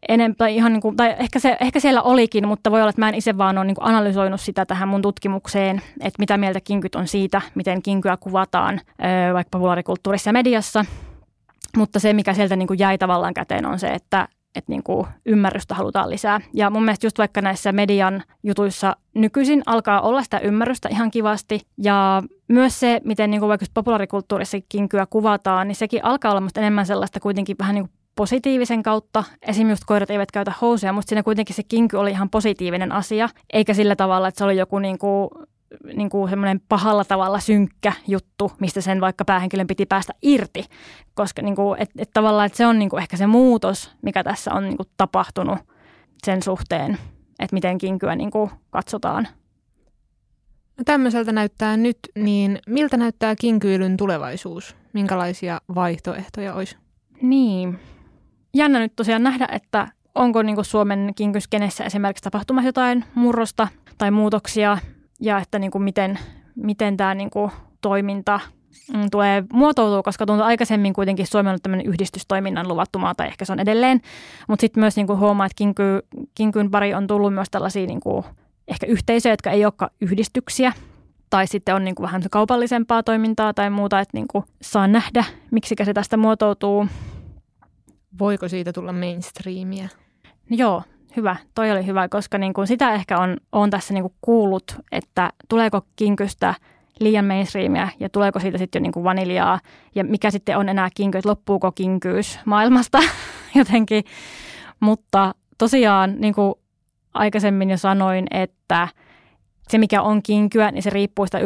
enempää ihan niin kuin, tai ehkä, se, ehkä siellä olikin, mutta voi olla, että mä en itse vaan ole niin kuin analysoinut sitä tähän mun tutkimukseen, että mitä mieltä kinkyt on siitä, miten kinkyä kuvataan vaikka populaarikulttuurissa ja mediassa. Mutta se, mikä sieltä niin kuin jäi tavallaan käteen, on se, että että niin kuin ymmärrystä halutaan lisää. Ja mun mielestä just vaikka näissä median jutuissa nykyisin alkaa olla sitä ymmärrystä ihan kivasti. Ja myös se, miten niin kuin vaikka populaarikulttuurissa kinkyä kuvataan, niin sekin alkaa olla enemmän sellaista kuitenkin vähän niin kuin positiivisen kautta. Esimerkiksi just koirat eivät käytä housuja, mutta siinä kuitenkin se kinky oli ihan positiivinen asia, eikä sillä tavalla, että se oli joku niin kuin niin kuin semmoinen pahalla tavalla synkkä juttu, mistä sen vaikka päähenkilön piti päästä irti. Koska niin kuin, et, et tavallaan että se on niin kuin ehkä se muutos, mikä tässä on niin kuin tapahtunut sen suhteen, että miten kinkyä niin kuin katsotaan. No tämmöiseltä näyttää nyt, niin miltä näyttää kinkyilyn tulevaisuus? Minkälaisia vaihtoehtoja olisi? Niin. Jännä nyt tosiaan nähdä, että onko niin Suomen kinkyskenessä esimerkiksi tapahtumassa jotain murrosta tai muutoksia – ja että niin kuin miten, miten tämä niin kuin toiminta mm, tulee muotoutua, koska tuntuu aikaisemmin kuitenkin Suomi on ollut tämmöinen yhdistystoiminnan luvattu maa, tai ehkä se on edelleen. Mutta sitten myös niin kuin huomaa, että kinky, kinkyn pari on tullut myös tällaisia niin kuin ehkä yhteisöjä, jotka ei olekaan yhdistyksiä, tai sitten on niin kuin vähän kaupallisempaa toimintaa tai muuta, että niin kuin saa nähdä, miksi se tästä muotoutuu. Voiko siitä tulla mainstreamia? No joo, hyvä. Toi oli hyvä, koska niin kuin sitä ehkä on, on tässä niin kuin kuullut, että tuleeko kinkystä liian mainstreamia ja tuleeko siitä sitten jo niin kuin vaniljaa ja mikä sitten on enää kinky, että loppuuko kinkyys maailmasta jotenkin. Mutta tosiaan niin kuin aikaisemmin jo sanoin, että se mikä on kinkyä, niin se riippuu sitä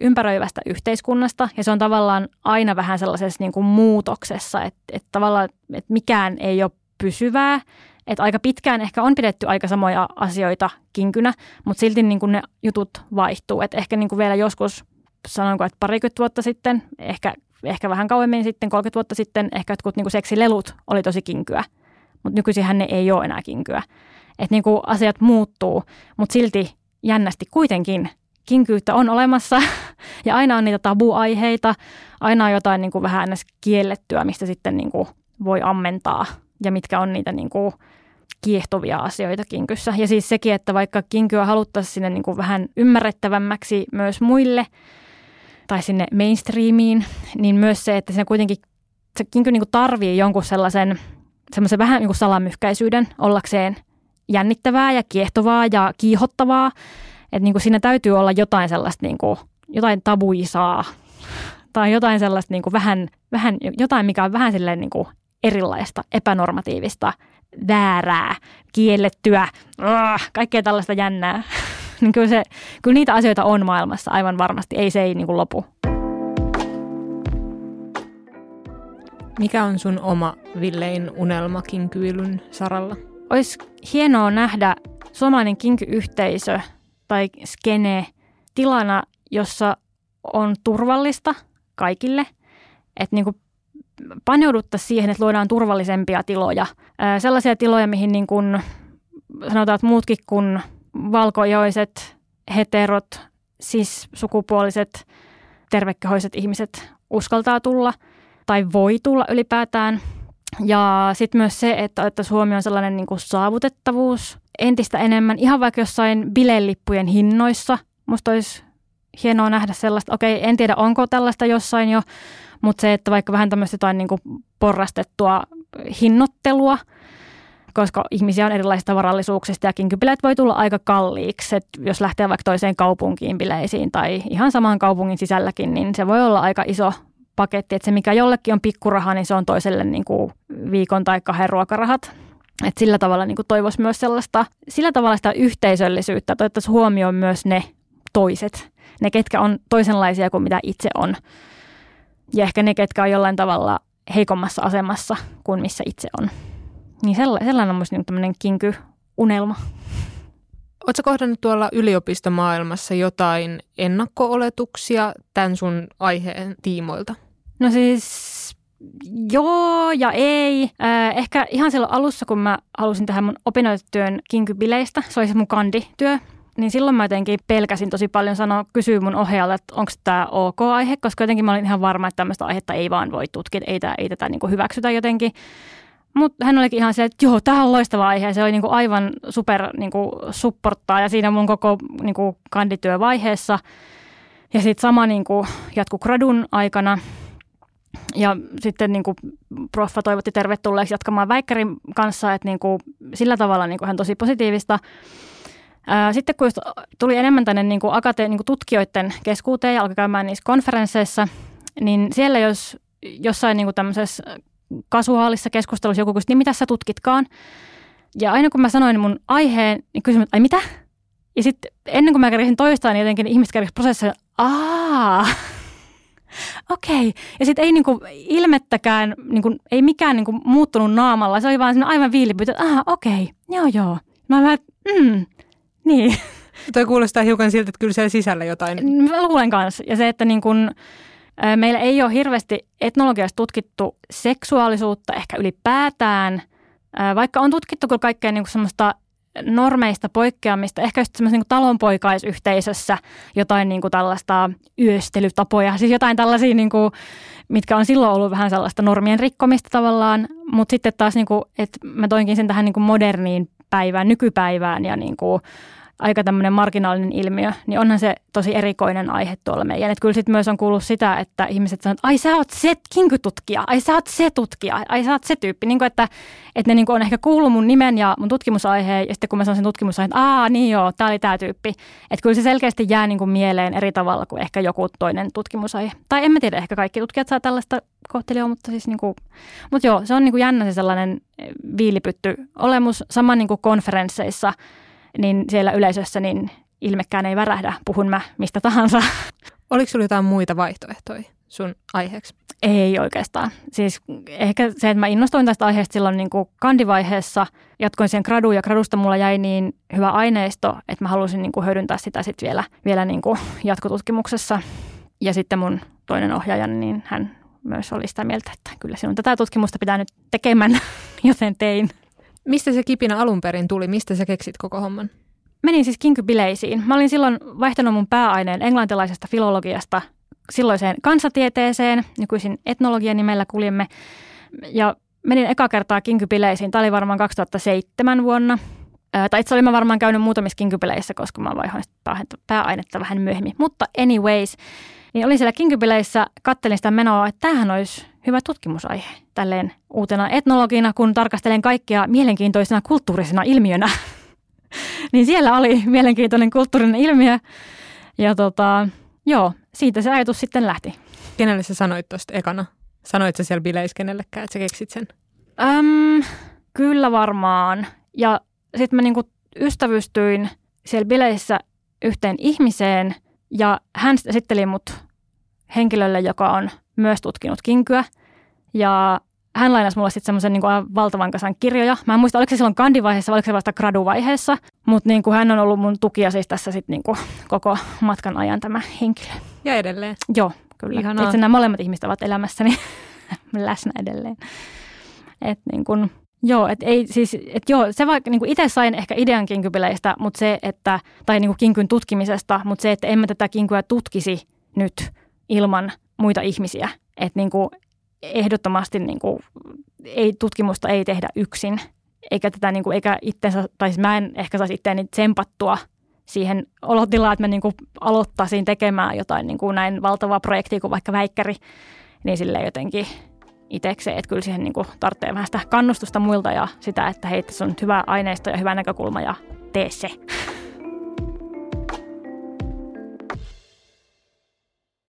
ympäröivästä yhteiskunnasta ja se on tavallaan aina vähän sellaisessa niin kuin muutoksessa, että, että tavallaan että mikään ei ole pysyvää, että aika pitkään ehkä on pidetty aika samoja asioita kinkynä, mutta silti niin kuin ne jutut vaihtuu. Et ehkä niin kuin vielä joskus, sanonko, että parikymmentä vuotta sitten, ehkä, ehkä vähän kauemmin sitten, 30 vuotta sitten, ehkä jotkut niin kuin seksilelut oli tosi kinkyä, mutta nykyisin ne ei ole enää kinkyä. Että niin kuin asiat muuttuu, mutta silti jännästi kuitenkin kinkyyttä on olemassa ja aina on niitä tabuaiheita, aina on jotain niin kuin vähän kiellettyä, mistä sitten niin kuin voi ammentaa ja mitkä on niitä niin kuin kiehtovia asioita kinkyssä. Ja siis sekin, että vaikka kinkyä haluttaisiin sinne niin kuin vähän ymmärrettävämmäksi myös muille tai sinne mainstreamiin, niin myös se, että siinä kuitenkin se kinky niin kuin tarvii jonkun sellaisen semmoisen vähän niin kuin salamyhkäisyyden ollakseen jännittävää ja kiehtovaa ja kiihottavaa. Että niin kuin siinä täytyy olla jotain sellaista niin kuin, jotain tabuisaa tai jotain sellaista niin kuin vähän, vähän, jotain, mikä on vähän silleen niin kuin erilaista, epänormatiivista, väärää, kiellettyä, uh, kaikkea tällaista jännää. niin kyllä, se, kyllä niitä asioita on maailmassa aivan varmasti, ei se ei niin kuin lopu. Mikä on sun oma villein unelma kinkyilyn saralla? Olisi hienoa nähdä suomalainen kinkyyhteisö tai skene tilana, jossa on turvallista kaikille. Että niin paneuduttaisiin siihen, että luodaan turvallisempia tiloja. Sellaisia tiloja, mihin niin kuin sanotaan, että muutkin kuin valkojoiset, heterot, siis sukupuoliset, tervekehoiset ihmiset uskaltaa tulla tai voi tulla ylipäätään. Ja sitten myös se, että, että Suomi on sellainen niin kuin saavutettavuus entistä enemmän, ihan vaikka jossain bilelippujen hinnoissa. Musta olisi hienoa nähdä sellaista, okei, en tiedä onko tällaista jossain jo, mutta se, että vaikka vähän tämmöistä jotain niin kuin porrastettua hinnoittelua, koska ihmisiä on erilaisista varallisuuksista ja kinkybileet voi tulla aika kalliiksi. Et jos lähtee vaikka toiseen kaupunkiin bileisiin tai ihan saman kaupungin sisälläkin, niin se voi olla aika iso paketti. Että se, mikä jollekin on pikkuraha, niin se on toiselle niin kuin viikon tai kahden ruokarahat. Et sillä tavalla niin toivoisi myös sellaista, sillä tavalla sitä yhteisöllisyyttä, että otettaisiin huomioon myös ne toiset, ne ketkä on toisenlaisia kuin mitä itse on ja ehkä ne, ketkä on jollain tavalla heikommassa asemassa kuin missä itse on. Niin sellainen, on minusta tämmöinen kinky-unelma. Oletko kohdannut tuolla yliopistomaailmassa jotain ennakko-oletuksia tämän sun aiheen tiimoilta? No siis joo ja ei. Äh, ehkä ihan silloin alussa, kun mä halusin tehdä mun opinnäytetyön kinkybileistä, se oli se mun kandityö, niin silloin mä jotenkin pelkäsin tosi paljon sanoa, kysyä mun ohjaajalle, että onko tämä ok aihe, koska jotenkin mä olin ihan varma, että tämmöistä aihetta ei vaan voi tutkia, ei, tää, ei tätä niin hyväksytä jotenkin. Mutta hän olikin ihan se, että joo, tämä on loistava aihe. Se oli niinku aivan super niinku supporttaa ja siinä mun koko niinku kandityövaiheessa. Ja sitten sama niinku jatku gradun aikana. Ja sitten niinku proffa toivotti tervetulleeksi jatkamaan väikkärin kanssa, että niinku sillä tavalla niinku hän tosi positiivista. Sitten kun tuli enemmän tänne niin kuin akate, niin kuin tutkijoiden keskuuteen ja alkoi käymään niissä konferensseissa, niin siellä jos jossain niin kuin tämmöisessä kasuaalissa keskustelussa joku kysyi, niin mitä sä tutkitkaan? Ja aina kun mä sanoin mun aiheen, niin kysyin, ai mitä? Ja sitten ennen kuin mä kärisin toistaa, niin jotenkin ihmiset kärisivät prosessissa, aa, okei. Okay. Ja sitten ei niinku ilmettäkään, niinku, ei mikään niinku muuttunut naamalla. Se oli vaan aivan viilipyytä, että aha, okei, okay. joo joo. Mä olen mm, niin. Toi kuulostaa hiukan siltä, että kyllä siellä sisällä jotain. Mä luulen kanssa. Ja se, että niin kun, meillä ei ole hirveästi etnologiassa tutkittu seksuaalisuutta ehkä ylipäätään, vaikka on tutkittu kyllä kaikkea niin semmoista normeista poikkeamista, ehkä just semmoisessa niin talonpoikaisyhteisössä jotain niin kuin tällaista yöstelytapoja, siis jotain tällaisia, niin kuin, mitkä on silloin ollut vähän sellaista normien rikkomista tavallaan, mutta sitten taas, niin kuin, että mä toinkin sen tähän niin kuin moderniin päivään, nykypäivään ja niin kuin aika tämmöinen marginaalinen ilmiö, niin onhan se tosi erikoinen aihe tuolla meidän. Että kyllä sitten myös on kuullut sitä, että ihmiset sanoo, että ai sä oot se kinkytutkija, ai sä oot se tutkija, ai sä oot se tyyppi. Niin kuin, että, että ne niin kuin on ehkä kuullut mun nimen ja mun tutkimusaiheen ja sitten kun mä sanon sen tutkimusaiheen, että aa niin joo, tää oli tää tyyppi. Että kyllä se selkeästi jää niin kuin mieleen eri tavalla kuin ehkä joku toinen tutkimusaihe. Tai en mä tiedä, ehkä kaikki tutkijat saa tällaista kohtelua, mutta siis niin kuin, mutta joo, se on niin kuin jännä se sellainen viilipytty olemus. Sama niin kuin konferensseissa – niin siellä yleisössä niin ilmekään ei värähdä, puhun mä mistä tahansa. Oliko sinulla jotain muita vaihtoehtoja sun aiheeksi? Ei oikeastaan. Siis ehkä se, että mä innostuin tästä aiheesta silloin niin kuin kandivaiheessa, jatkoin sen graduun ja gradusta mulla jäi niin hyvä aineisto, että mä halusin niin kuin hyödyntää sitä sitten vielä, vielä niin kuin jatkotutkimuksessa. Ja sitten mun toinen ohjaaja, niin hän myös oli sitä mieltä, että kyllä sinun tätä tutkimusta pitää nyt tekemään, joten tein. Mistä se kipinä alun perin tuli? Mistä sä keksit koko homman? Menin siis kinkybileisiin. Mä olin silloin vaihtanut mun pääaineen englantilaisesta filologiasta silloiseen kansatieteeseen, nykyisin etnologian nimellä kuljemme. Ja menin eka kertaa kinkybileisiin. Tämä oli varmaan 2007 vuonna. tai itse olin mä varmaan käynyt muutamissa kinkybileissä, koska mä vaihoin pääainetta vähän myöhemmin. Mutta anyways, niin olin siellä kinkybileissä, kattelin sitä menoa, että tämähän olisi hyvä tutkimusaihe tälleen uutena etnologina, kun tarkastelen kaikkia mielenkiintoisena kulttuurisena ilmiönä. niin siellä oli mielenkiintoinen kulttuurinen ilmiö. Ja tota, joo, siitä se ajatus sitten lähti. Kenelle sä sanoit tuosta ekana? Sanoit sä siellä bileissä kenellekään, että sä keksit sen? Öm, kyllä varmaan. Ja sitten mä niinku ystävystyin siellä bileissä yhteen ihmiseen ja hän esitteli mut henkilölle, joka on myös tutkinut kinkyä. Ja hän lainasi mulle sitten semmoisen niin valtavan kasan kirjoja. Mä en muista, oliko se silloin kandivaiheessa vai oliko se vasta graduvaiheessa, mutta niin kuin hän on ollut mun tukija siis tässä sitten niin kuin koko matkan ajan tämä henkilö. Ja edelleen. Joo, kyllä. Ihanaa. Itse nämä molemmat ihmiset ovat elämässäni läsnä edelleen. Et niin kuin, joo, et ei siis, et joo, se vaikka niin itse sain ehkä idean kinkypileistä, mutta se, että, tai niin kuin kinkyn tutkimisesta, mutta se, että emme tätä kinkyä tutkisi nyt ilman muita ihmisiä. Että niin kuin ehdottomasti niin kuin, ei, tutkimusta ei tehdä yksin, eikä tätä niin kuin, eikä itsensä, tai siis mä en ehkä saisi itseäni tsempattua siihen olotilaan, että mä niin kuin aloittaisin tekemään jotain niin kuin näin valtavaa projektia kuin vaikka väikkäri, niin sille jotenkin itsekseen, että kyllä siihen niin kuin tarvitsee vähän sitä kannustusta muilta ja sitä, että hei, tässä on hyvä aineisto ja hyvä näkökulma ja tee se.